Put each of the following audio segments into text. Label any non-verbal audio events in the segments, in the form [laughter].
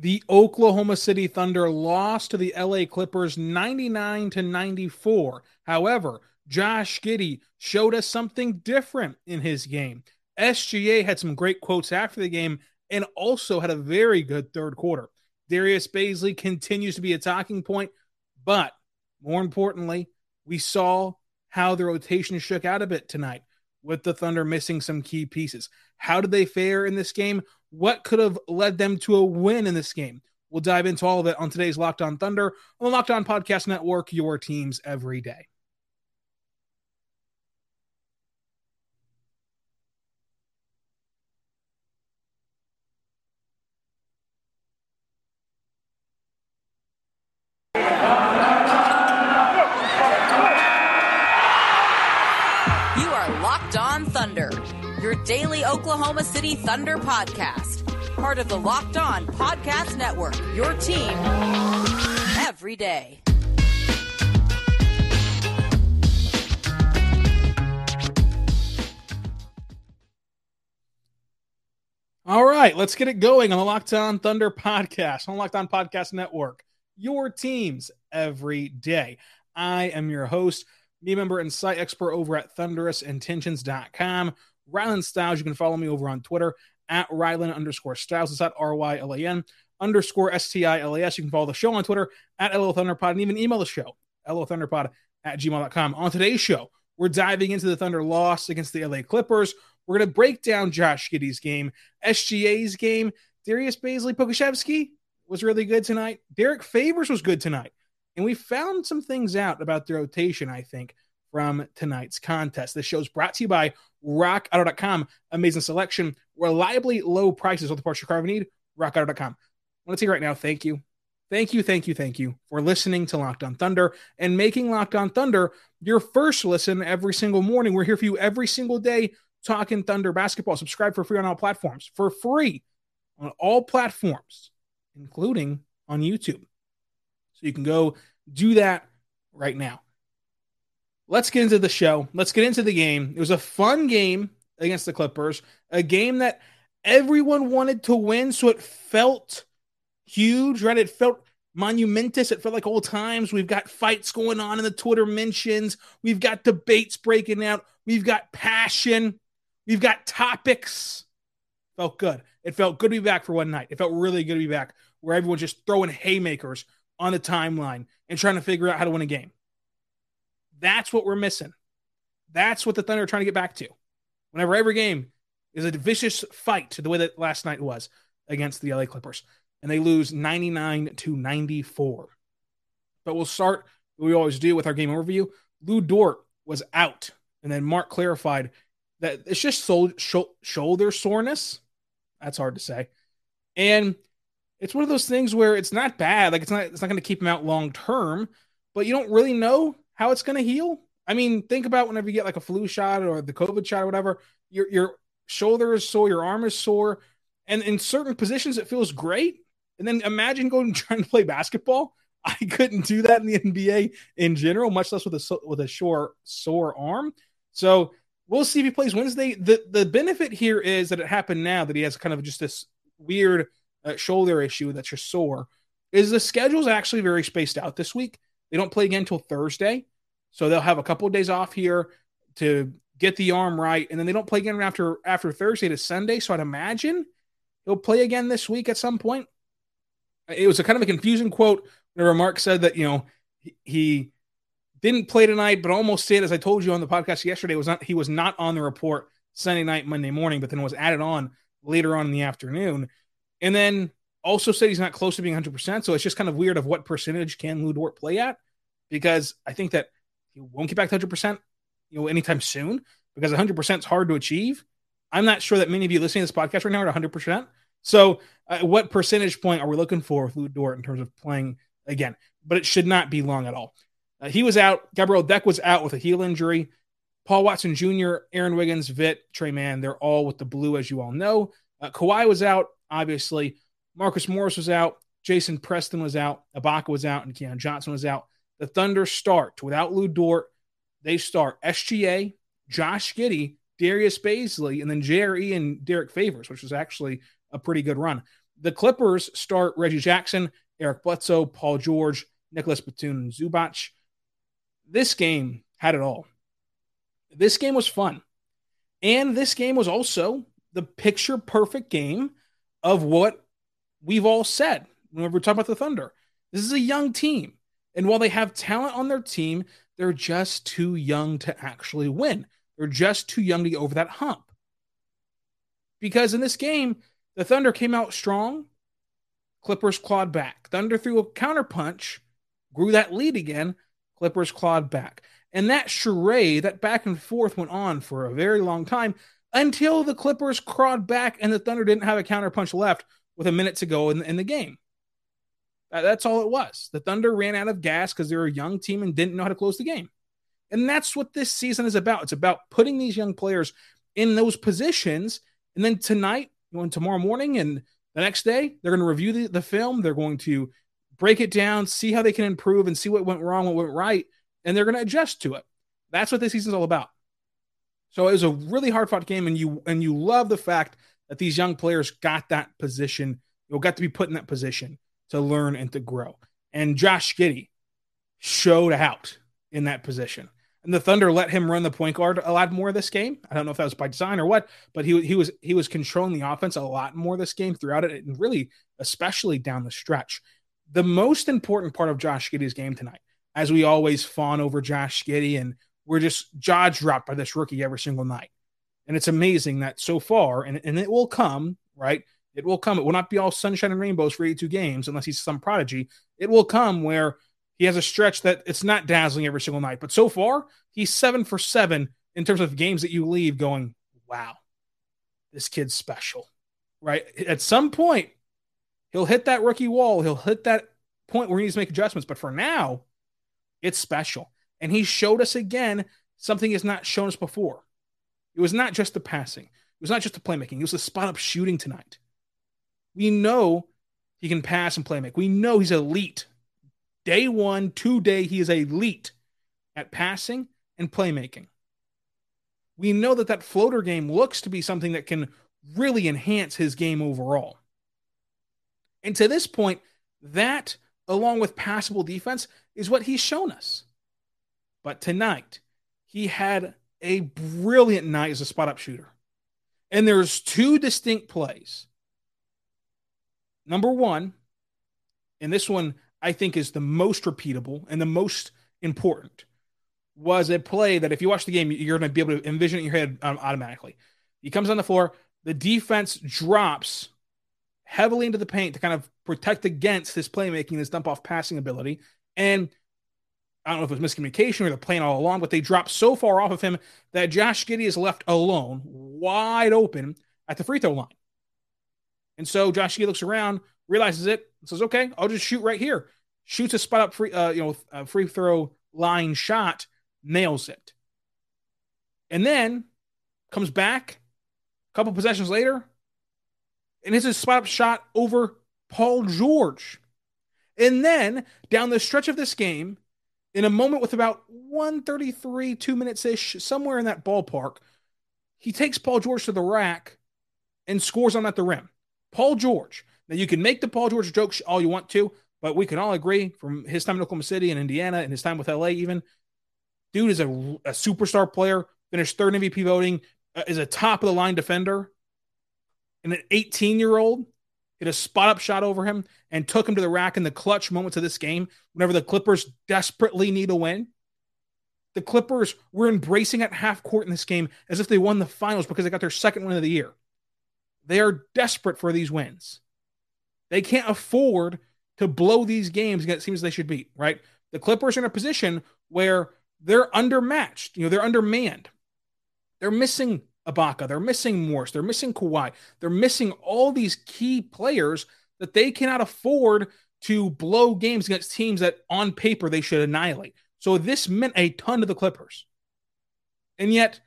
The Oklahoma City Thunder lost to the LA Clippers 99 to 94. However, Josh Giddey showed us something different in his game. SGA had some great quotes after the game and also had a very good third quarter. Darius Bazley continues to be a talking point, but more importantly, we saw how the rotation shook out a bit tonight with the Thunder missing some key pieces. How did they fare in this game? What could have led them to a win in this game? We'll dive into all of it on today's Locked On Thunder on the Locked On Podcast Network, your teams every day. Oklahoma City Thunder podcast. Part of the Locked On Podcast Network. Your team every day. All right, let's get it going on the Locked On Thunder podcast on Locked On Podcast Network. Your teams every day. I am your host, me member and site expert over at thunderousintentions.com. Rylan Stiles. You can follow me over on Twitter at Rylan underscore Stiles. It's at R Y L A N underscore S T I L A S. You can follow the show on Twitter at LO Thunderpod and even email the show, LO Thunderpod at gmail.com. On today's show, we're diving into the Thunder loss against the LA Clippers. We're going to break down Josh Giddey's game, SGA's game. Darius Bazley Pokusevski was really good tonight. Derrick Favors was good tonight. And we found some things out about the rotation, I think, from tonight's contest. This show is brought to you by rockauto.com. Amazing selection, reliably low prices with the parts your car need. Rockauto.com. I want to tell right now, thank you. Thank you, thank you, thank you for listening to Locked On Thunder and making Locked On Thunder your first listen every single morning. We're here for you every single day talking Thunder basketball. Subscribe for free on all platforms, for free on all platforms, including on YouTube. So you can go do that right now let's get into the show. Let's get into the game. It was a fun game against the Clippers, a game that everyone wanted to win. So it felt huge, right? It felt monumentous. It felt like old times. We've got fights going on in the Twitter mentions. We've got debates breaking out. We've got passion. We've got topics. Felt good. It felt good to be back for one night. It felt really good to be back where everyone's just throwing haymakers on the timeline and trying to figure out how to win a game. That's what we're missing. That's what the Thunder are trying to get back to. Whenever every game is a vicious fight, the way that last night was against the LA Clippers, and they lose 99 to 94. But we'll start, we always do, with our game overview. Lu Dort was out, and then Mark clarified that it's just shoulder soreness. That's hard to say. And it's one of those things where it's not bad. Like it's not it's not going to keep him out long term, but you don't really know how it's going to heal. I mean, think about whenever you get like a flu shot or the COVID shot or whatever, your your shoulder is sore, your arm is sore, and in certain positions it feels great. And then imagine going and [laughs] trying to play basketball. I couldn't do that in the NBA in general, much less with a with a sore sore arm. So we'll see if he plays Wednesday. The the benefit here is that it happened now that he has kind of just this weird uh, shoulder issue that's just sore. Is the schedule is actually very spaced out this week. They don't play again until Thursday. So they'll have a couple of days off here to get the arm right. And then they don't play again after after Thursday to Sunday. So I'd imagine he'll play again this week at some point. It was a kind of a confusing quote where Mark said that, you know, he didn't play tonight, but almost did, as I told you on the podcast yesterday, was not he was not on the report Sunday night, Monday morning, but then was added on later on in the afternoon. And then also said he's not close to being 100%. So it's just kind of weird of what percentage can Dort play at because I think that he won't get back to 100%, you know, anytime soon because 100% is hard to achieve. I'm not sure that many of you listening to this podcast right now are 100%. So, uh, what percentage point are we looking for with Dort in terms of playing again? But it should not be long at all. Uh, he was out. Gabriel Deck was out with a heel injury. Paul Watson Jr., Aaron Wiggins, Vit, Tre Mann, they're all with the blue, as you all know. Uh, Kawhi was out, obviously. Marcus Morris was out. Jason Preston was out. Ibaka was out. And Keon Johnson was out. The Thunder start without Lu Dort. They start SGA, Josh Giddey, Darius Bazley, and then JRE and Derrick Favors, which was actually a pretty good run. The Clippers start Reggie Jackson, Eric Bledsoe, Paul George, Nicholas Batum, and Zubac. This game had it all. This game was fun. And this game was also the picture perfect game of what we've all said whenever we talk about the Thunder. This is a young team. And while they have talent on their team, they're just too young to actually win. They're just too young to get over that hump. Because in this game, the Thunder came out strong. Clippers clawed back. Thunder threw a counterpunch, grew that lead again. Clippers clawed back. And that charade, that back and forth went on for a very long time until the Clippers clawed back and the Thunder didn't have a counterpunch left with a minute to go in, in the game. That's all it was. The Thunder ran out of gas because they're a young team and didn't know how to close the game. And that's what this season is about. It's about putting these young players in those positions. And then tonight, and tomorrow morning, and the next day, they're going to review the, the film. They're going to break it down, see how they can improve, and see what went wrong, what went right, and they're going to adjust to it. That's what this season's all about. So it was a really hard fought game, and you and you love the fact that these young players got that position, you know, got to be put in that position to learn and to grow. And Josh Giddey showed out in that position. And the Thunder let him run the point guard a lot more this game. I don't know if that was by design or what, but he he was he was controlling the offense a lot more this game throughout it, and really especially down the stretch. The most important part of Josh Giddey's game tonight, as we always fawn over Josh Giddey, and we're just jaw dropped by this rookie every single night. And it's amazing that so far, and, and it will come, right? It will come. It will not be all sunshine and rainbows for 82 games unless he's some prodigy. It will come where he has a stretch that it's not dazzling every single night. But so far, he's seven for seven in terms of games that you leave going, wow, this kid's special, right? At some point, he'll hit that rookie wall. He'll hit that point where he needs to make adjustments. But for now, it's special. And he showed us again something he's not shown us before. It was not just the passing, it was not just the playmaking, it was the spot up shooting tonight. We know he can pass and play make. We know he's elite. Day one, two day, he is elite at passing and playmaking. We know that that floater game looks to be something that can really enhance his game overall. And to this point, that, along with passable defense, is what he's shown us. But tonight, he had a brilliant night as a spot up shooter. And there's two distinct plays. Number one, and this one I think is the most repeatable and the most important, was a play that if you watch the game, you're going to be able to envision it in your head um, automatically. He comes on the floor, the defense drops heavily into the paint to kind of protect against his playmaking, his dump off passing ability. And I don't know if it was miscommunication or the plan all along, but they dropped so far off of him that Josh Giddey is left alone, wide open at the free throw line. And so Josh Giddey looks around, realizes it, says, "Okay, I'll just shoot right here." Shoots a spot up free, uh, you know, free throw line shot, nails it, and then comes back a couple possessions later and hits a spot up shot over Paul George. And then down the stretch of this game, in a moment with about 133, two minutes ish, somewhere in that ballpark, he takes Paul George to the rack and scores on at the rim. Paul George. Now, you can make the Paul George joke all you want to, but we can all agree from his time in Oklahoma City and Indiana and his time with LA, even, dude is a, a superstar player, finished third MVP voting, uh, is a top of the line defender. And an 18 year old hit a spot up shot over him and took him to the rack in the clutch moments of this game whenever the Clippers desperately need a win. The Clippers were embracing at half court in this game as if they won the finals because they got their second win of the year. They are desperate for these wins. They can't afford to blow these games against teams they should beat, right? The Clippers are in a position where they're undermatched. You know, they're undermanned. They're missing Ibaka. They're missing Morris. They're missing Kawhi. They're missing all these key players that they cannot afford to blow games against teams that on paper they should annihilate. So this meant a ton to the Clippers. And yet,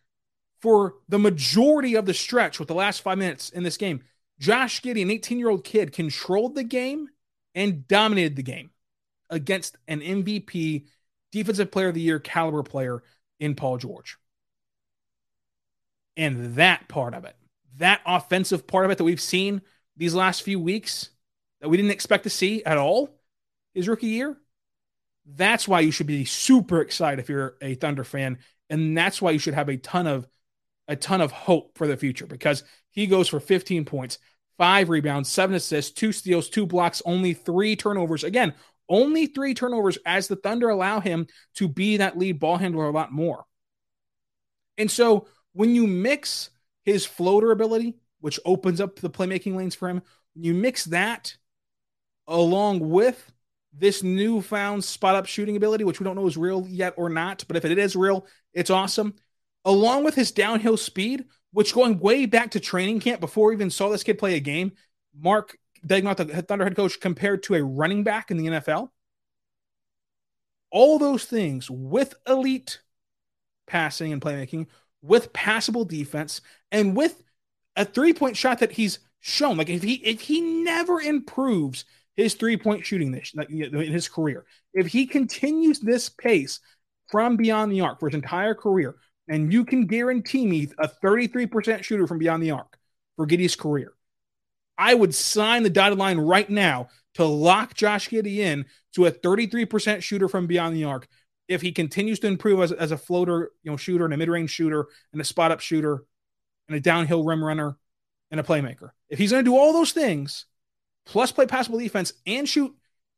for the majority of the stretch with the last five minutes in this game, Josh Giddey, an 18 year old kid, controlled the game and dominated the game against an MVP, Defensive Player of the Year caliber player in Paul George. And that part of it, that offensive part of it that we've seen these last few weeks that we didn't expect to see at all his rookie year, that's why you should be super excited if you're a Thunder fan. And that's why you should have a ton of a ton of hope for the future because he goes for 15 points, five rebounds, seven assists, two steals, two blocks, only three turnovers. Again, only three turnovers as the Thunder allow him to be that lead ball handler a lot more. And so when you mix his floater ability, which opens up the playmaking lanes for him, you mix that along with this newfound spot up shooting ability, which we don't know is real yet or not, but if it is real, it's awesome. Along with his downhill speed, which going way back to training camp before we even saw this kid play a game, Mark Daigneault, the Thunder head coach, compared to a running back in the NFL. All those things with elite passing and playmaking, with passable defense, and with a three point shot that he's shown. Like if he if he never improves his three point shooting this in his career, if he continues this pace from beyond the arc for his entire career, and you can guarantee me a 33% shooter from beyond the arc for Giddey's career, I would sign the dotted line right now to lock Josh Giddey in to a 33% shooter from beyond the arc if he continues to improve as, as a floater, you know, shooter and a mid-range shooter and a spot up shooter and a downhill rim runner and a playmaker. If he's going to do all those things, plus play passable defense and shoot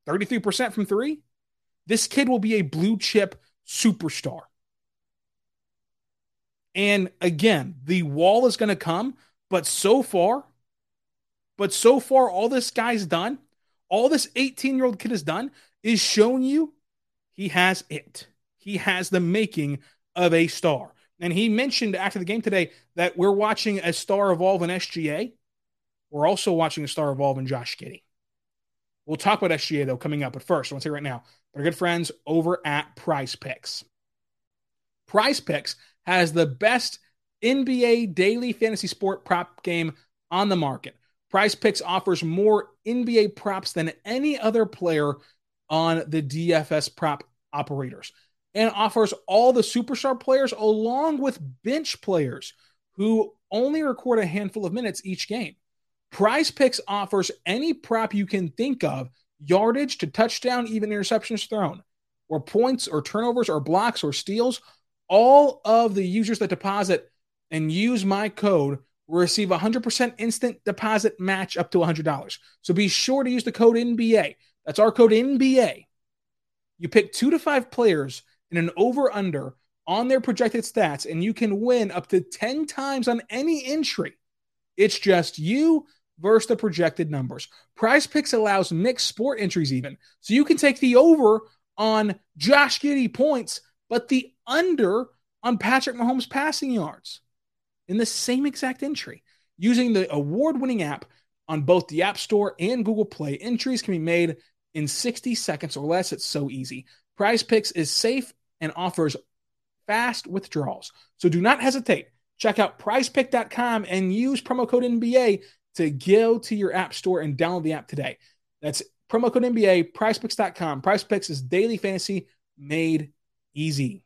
33% from three, this kid will be a blue chip superstar. And again, the wall is going to come, but so far, but so far, all this guy's done, all this 18 year old kid has done is shown you he has it. He has the making of a star. And he mentioned after the game today that we're watching a star evolve in SGA. We're also watching a star evolve in Josh Giddey. We'll talk about SGA though coming up. But first, I want to say right now, they're good friends over at Prize Picks. Prize Picks has the best NBA daily fantasy sport prop game on the market. Price Picks offers more NBA props than any other player on the DFS prop operators and offers all the superstar players along with bench players who only record a handful of minutes each game. Prize Picks offers any prop you can think of yardage to touchdown, even interceptions thrown, or points or turnovers or blocks or steals. All of the users that deposit and use my code will receive a 100% instant deposit match up to $100. So be sure to use the code NBA. That's our code NBA. You pick two to five players in an over under on their projected stats, and you can win up to 10 times on any entry. It's just you versus the projected numbers. Prize Picks allows mixed sport entries, even. So you can take the over on Josh Giddey points, but the under on Patrick Mahomes passing yards in the same exact entry. Using the award winning app on both the App Store and Google Play, entries can be made in 60 seconds or less. It's so easy. Prize Picks is safe and offers fast withdrawals. So do not hesitate. Check out prizepick.com and use promo code NBA to go to your app store and download the app today. That's promo code NBA, prizepicks.com. Prize Picks is daily fantasy made easy.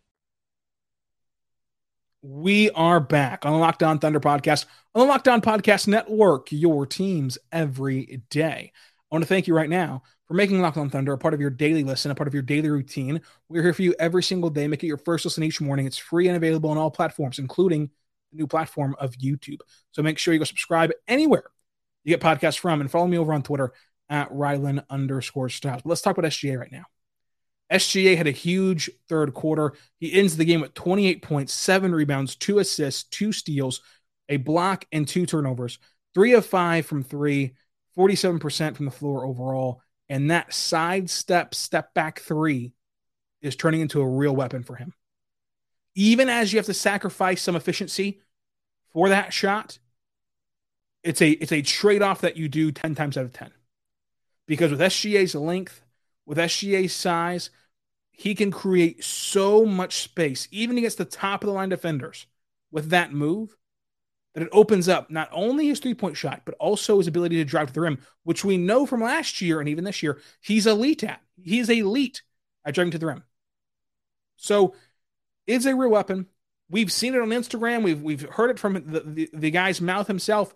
We are back on the Locked On Thunder podcast on the Locked On Podcast Network, your teams every day. I want to thank you right now for making Locked On Thunder a part of your daily listen, a part of your daily routine. We're here for you every single day. Make it your first listen each morning. It's free and available on all platforms, including the new platform of YouTube. So make sure you go subscribe anywhere you get podcasts from and follow me over on Twitter at Rylan underscore Stiles. But let's talk about SGA right now. SGA had a huge third quarter. He ends the game with 28 points, seven rebounds, two assists, two steals, a block, and two turnovers. Three of five from three, 47% from the floor overall. And that sidestep, step back three is turning into a real weapon for him. Even as you have to sacrifice some efficiency for that shot, it's a it's a trade-off that you do 10 times out of 10. Because with SGA's length, with SGA's size, he can create so much space, even against the top of the line defenders with that move that it opens up not only his three point shot, but also his ability to drive to the rim, which we know from last year and even this year, he's elite at. He's elite at driving to the rim. So it's a real weapon. We've seen it on Instagram. We've we've heard it from the, the, the guy's mouth himself.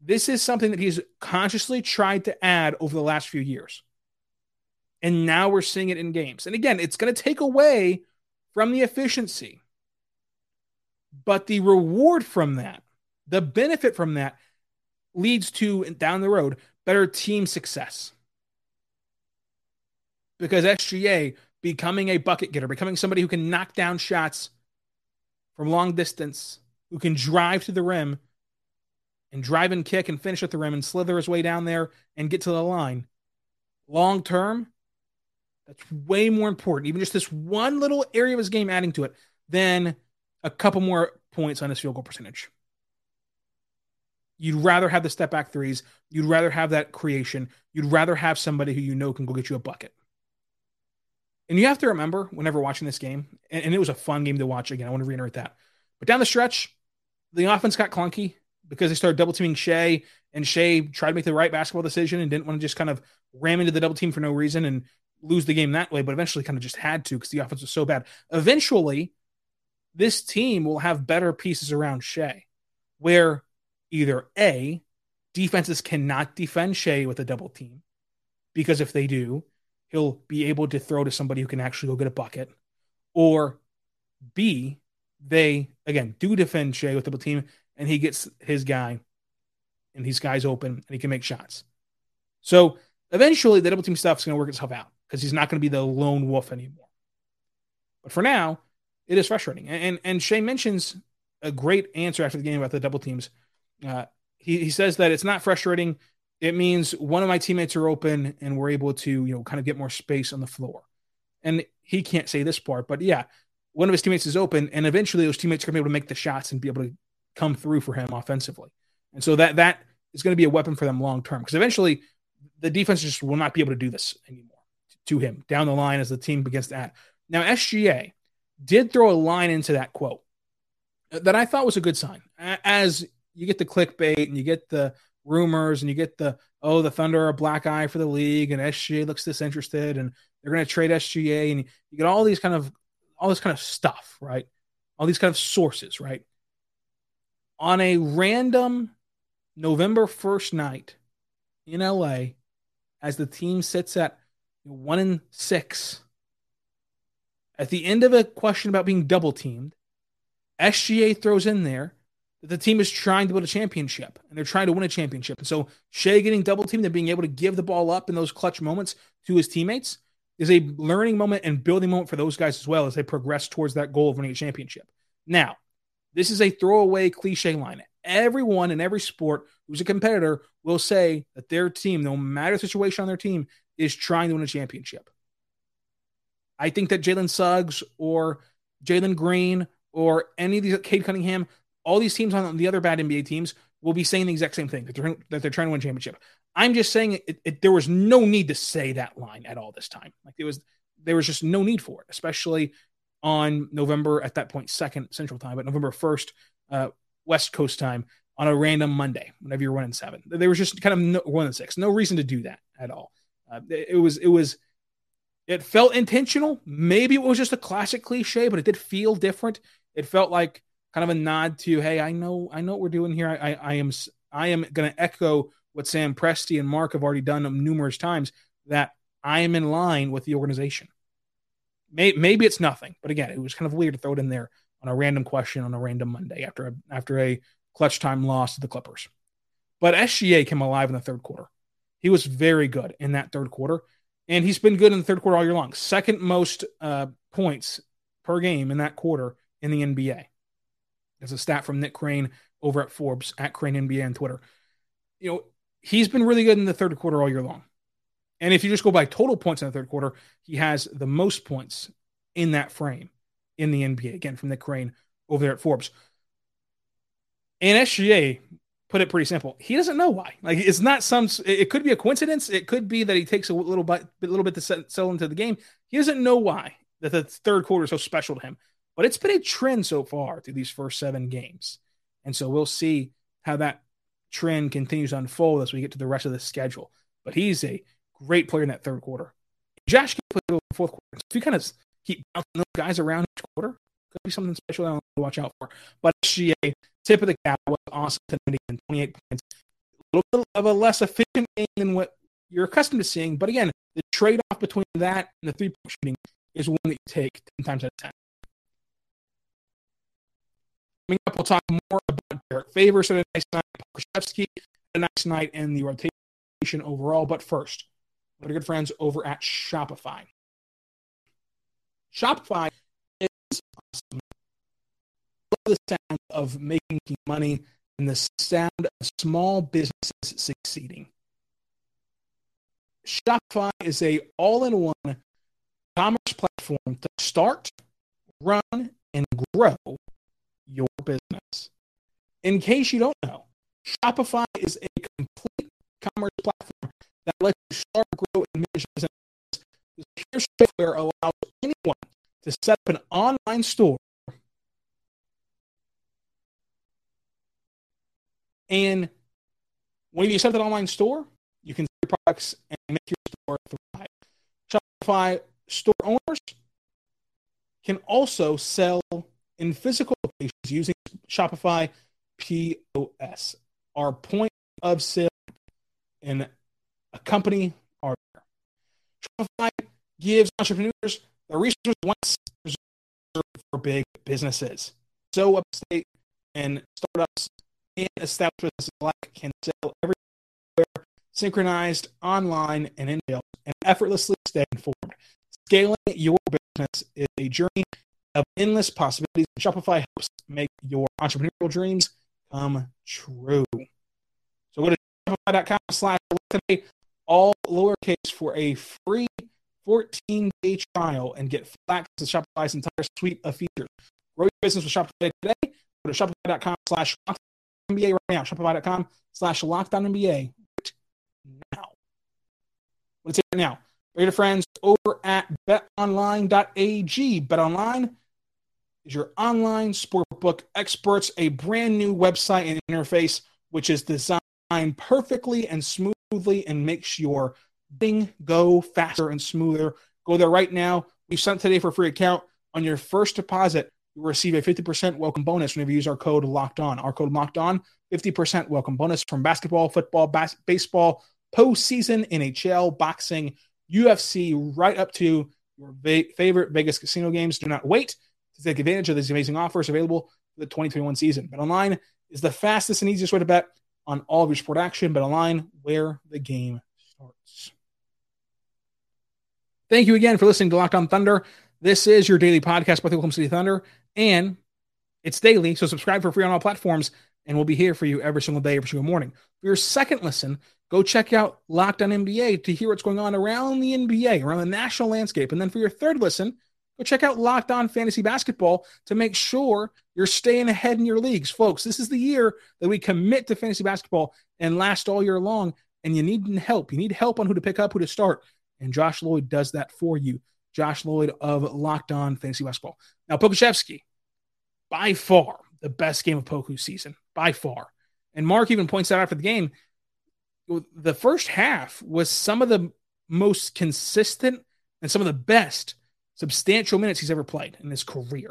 This is something that he's consciously tried to add over the last few years. And now we're seeing it in games. And again, it's going to take away from the efficiency. But the reward from that the benefit from that leads to down the road better team success. Because SGA becoming a bucket getter, becoming somebody who can knock down shots from long distance, who can drive to the rim and drive and kick and finish at the rim and slither his way down there and get to the line. Long term, that's way more important. Even just this one little area of his game adding to it than a couple more points on his field goal percentage. You'd rather have the step back threes. You'd rather have that creation. You'd rather have somebody who you know can go get you a bucket. And you have to remember whenever watching this game, and, and it was a fun game to watch. Again, I want to reiterate that. But down the stretch, the offense got clunky because they started double teaming Shai, and Shai tried to make the right basketball decision and didn't want to just kind of ram into the double team for no reason and lose the game that way, but eventually kind of just had to because the offense was so bad. Eventually, this team will have better pieces around Shai, where either A, defenses cannot defend Shai with a double team because if they do, he'll be able to throw to somebody who can actually go get a bucket, or B, they again do defend Shai with double team and he gets his guy and his guy's open and he can make shots. So eventually the double team stuff is going to work itself out because he's not going to be the lone wolf anymore. But for now, it is frustrating. And, and, and Shai mentions a great answer after the game about the double teams uh, he, he says that it's not frustrating. It means one of my teammates are open and we're able to, you know, kind of get more space on the floor. And he can't say this part, but yeah, one of his teammates is open, and eventually those teammates are going to be able to make the shots and be able to come through for him offensively. And so that that is going to be a weapon for them long term because eventually the defense just will not be able to do this anymore to him down the line as the team begins to add. Now SGA did throw a line into that quote that I thought was a good sign. As you get the clickbait and you get the rumors and you get the oh the Thunder are a black eye for the league and SGA looks disinterested and they're going to trade SGA and you get all these kind of all this kind of stuff, right? All these kind of sources, right? On a random November 1st night in LA as the team sits at 1 in 6 at the end of a question about being double teamed, SGA throws in there that the team is trying to build a championship and they're trying to win a championship. And so Shai getting double teamed and being able to give the ball up in those clutch moments to his teammates is a learning moment and building moment for those guys as well as they progress towards that goal of winning a championship. Now, this is a throwaway cliche line. Everyone in every sport who's a competitor will say that their team, no matter the situation on their team, is trying to win a championship. I think that Jalen Suggs or Jalen Green or any of these Cade Cunningham, all these teams on the other bad NBA teams will be saying the exact same thing that they're, that they're trying to win championship. I'm just saying it, it, there was no need to say that line at all this time. Like it was, there was just no need for it, especially on November at that point second Central Time, but November first uh, West Coast time on a random Monday whenever you're one and seven. There was just kind of no, one and six, no reason to do that at all. Uh, it, was it was it felt intentional. Maybe it was just a classic cliche, but it did feel different. It felt like kind of a nod to, hey, I know, I know what we're doing here. I, I, I am, I am going to echo what Sam Presti and Mark have already done numerous times that I am in line with the organization. Maybe it's nothing, but again, it was kind of weird to throw it in there on a random question on a random Monday after a, after a clutch time loss to the Clippers. But SGA came alive in the third quarter. He was very good in that third quarter, and he's been good in the third quarter all year long. Second most uh, points per game in that quarter in the NBA. There's a stat from Nick Crane over at Forbes at Crane NBA on Twitter. You know, he's been really good in the third quarter all year long. And if you just go by total points in the third quarter, he has the most points in that frame in the NBA. Again, from Nick Crane over there at Forbes. And SGA put it pretty simple. He doesn't know why. Like it's not some. It could be a coincidence. It could be that he takes a little bit, a little bit to settle into the game. He doesn't know why that the third quarter is so special to him. But it's been a trend so far through these first seven games, and so we'll see how that trend continues to unfold as we get to the rest of the schedule. But he's a great player in that third quarter. Josh can play the fourth quarter. So if you kind of keep bouncing those guys around each quarter, could be something special that to watch out for. But SGA, tip of the cap was awesome tonight again, 28 points. A little bit of a less efficient game than what you're accustomed to seeing. But again, the trade off between that and the three point shooting is one that you take 10 times out of 10. Coming up, we'll talk more about Derrick Favors and a nice night, Pokusevski, a nice night in the rotation overall. But first, our good friends over at Shopify. Shopify. The sound of making money and the sound of small businesses succeeding. Shopify is a all-in-one commerce platform to start, run, and grow your business. In case you don't know, Shopify is a complete commerce platform that lets you start, grow, and manage business. This software allows anyone to set up an online store and when you set up an online store, you can sell products and make your store thrive. Shopify store owners can also sell in physical locations using Shopify POS, our point of sale in a company hardware. Shopify gives entrepreneurs the resources once for big businesses. So upstate and startups and established businesses alike can sell everywhere, synchronized, online, and in jail, and effortlessly stay informed. Scaling your business is a journey of endless possibilities. Shopify helps make your entrepreneurial dreams come true. So go to shopify.com slash today, all lowercase for a free 14 day trial and get access to Shopify's entire suite of features. Grow your business with Shopify today. Go to shopify.com slash NBA right now. Shopify.com slash locked on NBA right now. Let's hear it now. Right, friends over at betonline.ag. BetOnline is your online sportbook experts, a brand new website and interface which is designed perfectly and smoothly and makes your thing go faster and smoother. Go there right now. We've sent today for free account. On your first deposit, you'll receive a 50% welcome bonus whenever you use our code locked on. Our code locked on, 50% welcome bonus from basketball, football, bas- baseball, postseason, NHL, boxing, UFC, right up to your va- favorite Vegas casino games. Do not wait to take advantage of these amazing offers available for the 2021 season. Bet online is the fastest and easiest way to bet on all of your sport action. Bet online, where the game starts. Thank you again for listening to Locked On Thunder. This is your daily podcast about the Oklahoma City Thunder, and it's daily. So subscribe for free on all platforms, and we'll be here for you every single day, every single morning. For your second listen, go check out Locked On NBA to hear what's going on around the NBA, around the national landscape. And then for your third listen, go check out Locked On Fantasy Basketball to make sure you're staying ahead in your leagues. Folks, this is the year that we commit to fantasy basketball and last all year long. And you need help. You need help on who to pick up, who to start. And Josh Lloyd does that for you. Josh Lloyd of Locked On Fantasy Basketball. Now, Pokusevski, by far the best game of Poku season, by far. And Mark even points out after the game, the first half was some of the most consistent and some of the best substantial minutes he's ever played in his career.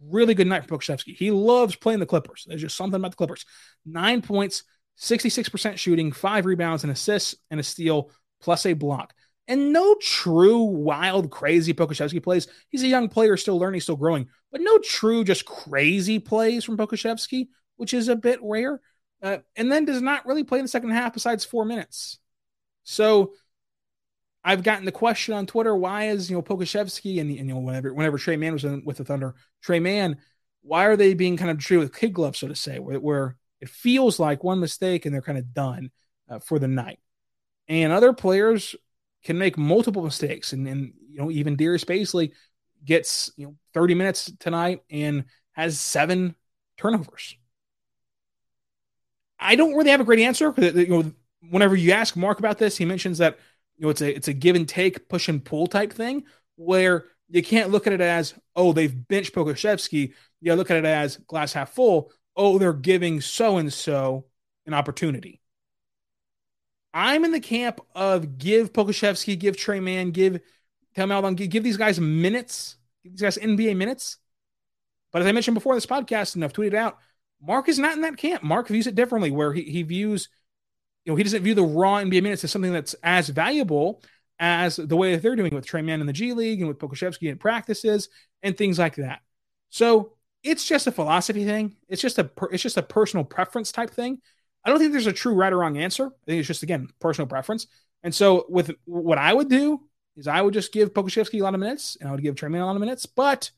Really good night for Pokusevski. He loves playing the Clippers. There's just something about the Clippers. Nine points, 66% shooting, five rebounds and assists, and a steal, plus a block. And no true wild, crazy Pokusevski plays. He's a young player, still learning, still growing, but no true, just crazy plays from Pokusevski, which is a bit rare. Uh, and then does not really play in the second half besides four minutes. So I've gotten the question on Twitter: Why is you know Pokusevski and, and you know whenever whenever Tre Mann was in, with the Thunder, Tre Mann, why are they being kind of treated with kid gloves, so to say, where, where it feels like one mistake and they're kind of done uh, for the night, and other players can make multiple mistakes, and, and you know even Darius Bazley gets you know 30 minutes tonight and has seven turnovers. I don't really have a great answer because you know whenever you ask Mark about this, he mentions that you know it's a it's a give and take, push and pull type thing where you can't look at it as oh they've benched Pokusevski. You look at it as glass half full. Oh, they're giving so and so an opportunity. I'm in the camp of give Pokusevski, give Tre Mann, give Theo Maledon, give, give these guys minutes, give these guys NBA minutes. But as I mentioned before this podcast, and I've tweeted out, Mark is not in that camp. Mark views it differently, where he, he views you know, he doesn't view the raw NBA minutes as something that's as valuable as the way that they're doing with Tre Mann in the G League and with Pokusevski in practices and things like that. So it's just a philosophy thing. It's just a it's just a personal preference type thing. I don't think there's a true right or wrong answer. I think it's just again personal preference. And so with what I would do is I would just give Pokusevski a lot of minutes and I would give Tre Mann a lot of minutes. But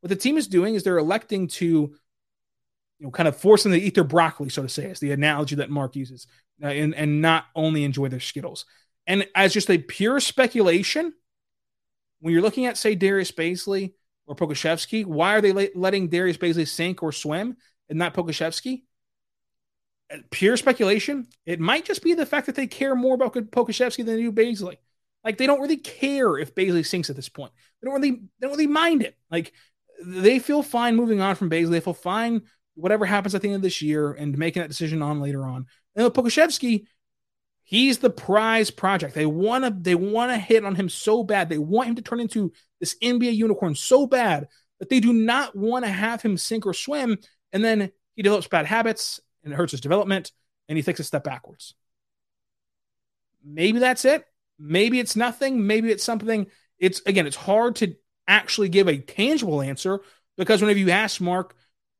what the team is doing is they're electing to you know kind of force them to eat their broccoli, so to say, is the analogy that Mark uses uh, and, and not only enjoy their Skittles. And as just a pure speculation, when you're looking at, say, Darius Bazley or Pokusevski, why are they letting Darius Bazley sink or swim and not Pokusevski? Pure speculation. It might just be the fact that they care more about Pokusevski than they do Bazley. Like they don't really care if Bazley sinks at this point. They don't really they don't really mind it. Like they feel fine moving on from Bazley. They feel fine whatever happens at the end of this year and making that decision on later on. And Pokusevski, he's the prize project. They want to they want to hit on him so bad. They want him to turn into this NBA unicorn so bad that they do not want to have him sink or swim. And then he develops bad habits and it hurts his development and he takes a step backwards. Maybe that's it. Maybe it's nothing. Maybe it's something. It's again, it's hard to actually give a tangible answer because whenever you ask Mark,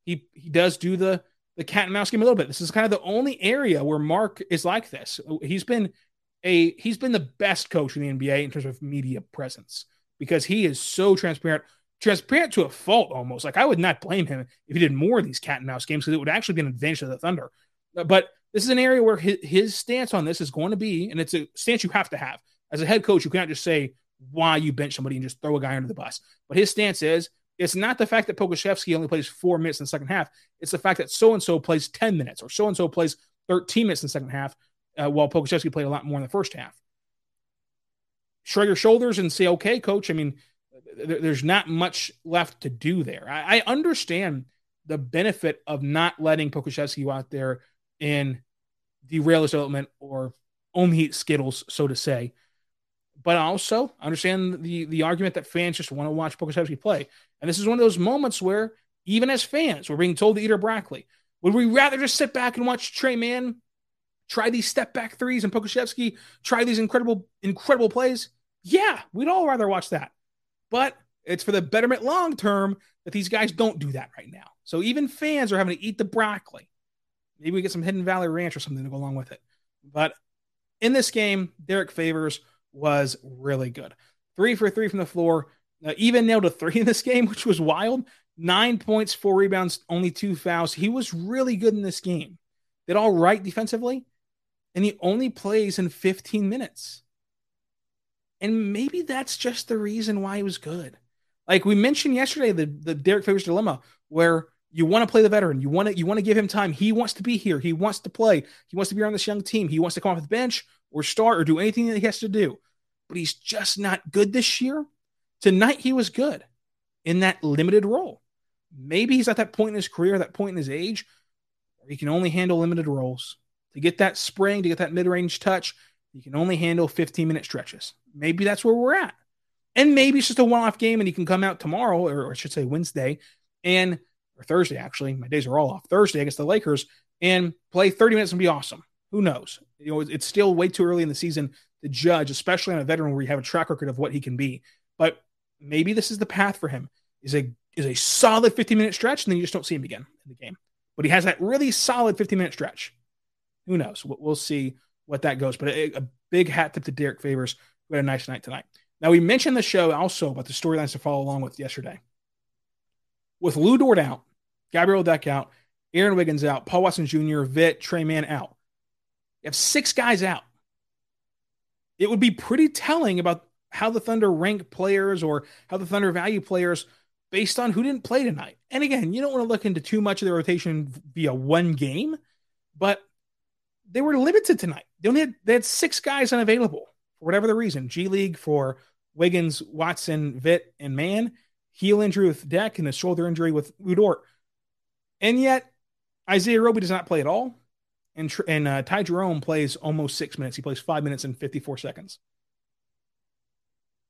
he he does do the the cat and mouse game a little bit. This is kind of the only area where Mark is like this. He's been a he's been the best coach in the NBA in terms of media presence because he is so transparent, transparent to a fault almost. Like I would not blame him if he did more of these cat and mouse games because it would actually be an advantage to the Thunder. But this is an area where his, his stance on this is going to be, and it's a stance you have to have as a head coach. You cannot just say why you bench somebody and just throw a guy under the bus. But his stance is it's not the fact that Pokusevski only plays four minutes in the second half. It's the fact that so and so plays 10 minutes or so and so plays 13 minutes in the second half, uh, while Pokusevski played a lot more in the first half. Shrug your shoulders and say, okay, coach. I mean, there's not much left to do there. I, I understand the benefit of not letting Pokusevski go out there and derail his development or only eat Skittles, so to say. But also understand the the argument that fans just want to watch Pokusevski play. And this is one of those moments where, even as fans, we're being told to eat our broccoli. Would we rather just sit back and watch Tre Mann try these step back threes and Pokusevski try these incredible, incredible plays? Yeah, we'd all rather watch that. But it's for the betterment long term that these guys don't do that right now. So even fans are having to eat the broccoli. Maybe we get some Hidden Valley Ranch or something to go along with it. But in this game, Derrick Favors was really good. Three for three from the floor, uh, even nailed a three in this game, [laughs] which was wild. Nine points, four rebounds, only two fouls. He was really good in this game. Did all right defensively, and he only plays in 15 minutes. And maybe that's just the reason why he was good. Like we mentioned yesterday, the, the Derrick Favors dilemma, where you want to play the veteran, you want to you want to give him time. He wants to be here. He wants to play. He wants to be on this young team. He wants to come off the bench or start or do anything that he has to do. But he's just not good this year. Tonight, he was good in that limited role. Maybe he's at that point in his career, that point in his age, where he can only handle limited roles. To get that spring, to get that mid range touch, he can only handle 15 minute stretches. Maybe that's where we're at. And maybe it's just a one off game and he can come out tomorrow, or I should say Wednesday, and or Thursday, actually. My days are all off. Thursday against the Lakers and play 30 minutes and be awesome. Who knows? You know, it's still way too early in the season to judge, especially on a veteran where you have a track record of what he can be. But maybe this is the path for him. Is a is a solid 15 minute stretch, and then you just don't see him again in the game. But he has that really solid 15 minute stretch. Who knows? We'll see what that goes. But a, a big hat tip to Derrick Favors, who had a nice night tonight. Now we mentioned the show also about the storylines to follow along with yesterday. With Lu Dort out, Gabriel Deck out, Aaron Wiggins out, Paul Watson Jr., Vit, Tre Mann out. You have six guys out. It would be pretty telling about how the Thunder rank players or how the Thunder value players based on who didn't play tonight. And again, you don't want to look into too much of the rotation via one game, but they were limited tonight. They only had they had six guys unavailable for whatever the reason. G League for Wiggins, Watson, Vit, and Mann. Heel injury with Deck and the shoulder injury with Lu Dort. And yet, Isaiah Roby does not play at all. And, and uh, Ty Jerome plays almost six minutes. He plays five minutes and 54 seconds.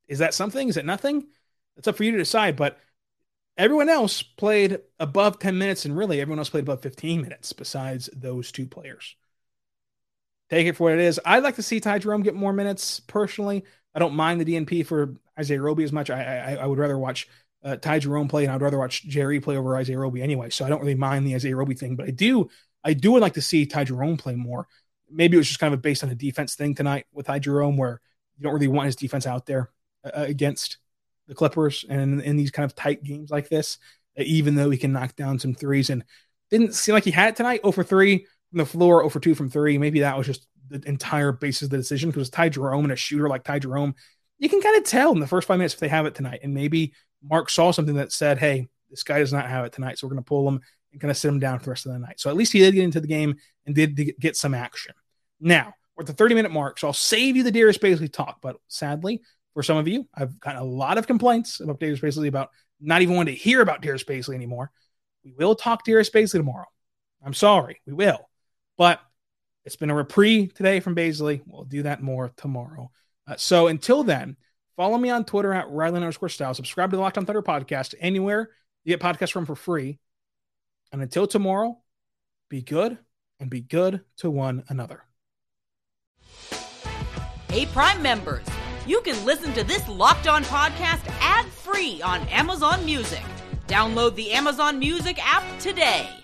Is that something? Is it nothing? It's up for you to decide. But everyone else played above 10 minutes, and really everyone else played above 15 minutes besides those two players. Take it for what it is. I'd like to see Ty Jerome get more minutes personally. I don't mind the DNP for Isaiah Roby as much. I I, I would rather watch uh, Ty Jerome play, and I'd rather watch Jerry play over Isaiah Roby anyway. So I don't really mind the Isaiah Roby thing, but I do I do would like to see Ty Jerome play more. Maybe it was just kind of based on a defense thing tonight with Ty Jerome, where you don't really want his defense out there uh, against the Clippers and in these kind of tight games like this. Even though he can knock down some threes, and didn't seem like he had it tonight. Over oh three the floor, over oh two from three. Maybe that was just the entire basis of the decision because Ty Jerome and a shooter like Ty Jerome, you can kind of tell in the first five minutes if they have it tonight. And maybe Mark saw something that said, hey, this guy does not have it tonight. So we're going to pull him and kind of sit him down for the rest of the night. So at least he did get into the game and did get some action. Now, we're at the 30 minute mark. So I'll save you the Darius Bazley talk. But sadly, for some of you, I've gotten a lot of complaints about Darius Bazley about not even wanting to hear about Darius Bazley anymore. We will talk Darius Bazley tomorrow. I'm sorry, we will. But it's been a reprieve today from Bazley. We'll do that more tomorrow. Uh, so until then, follow me on Twitter at Rylan underscore Stiles. Subscribe to the Locked On Thunder podcast anywhere you get podcasts from for free. And until tomorrow, be good and be good to one another. Hey, Prime members, you can listen to this Locked On podcast ad free on Amazon Music. Download the Amazon Music app today.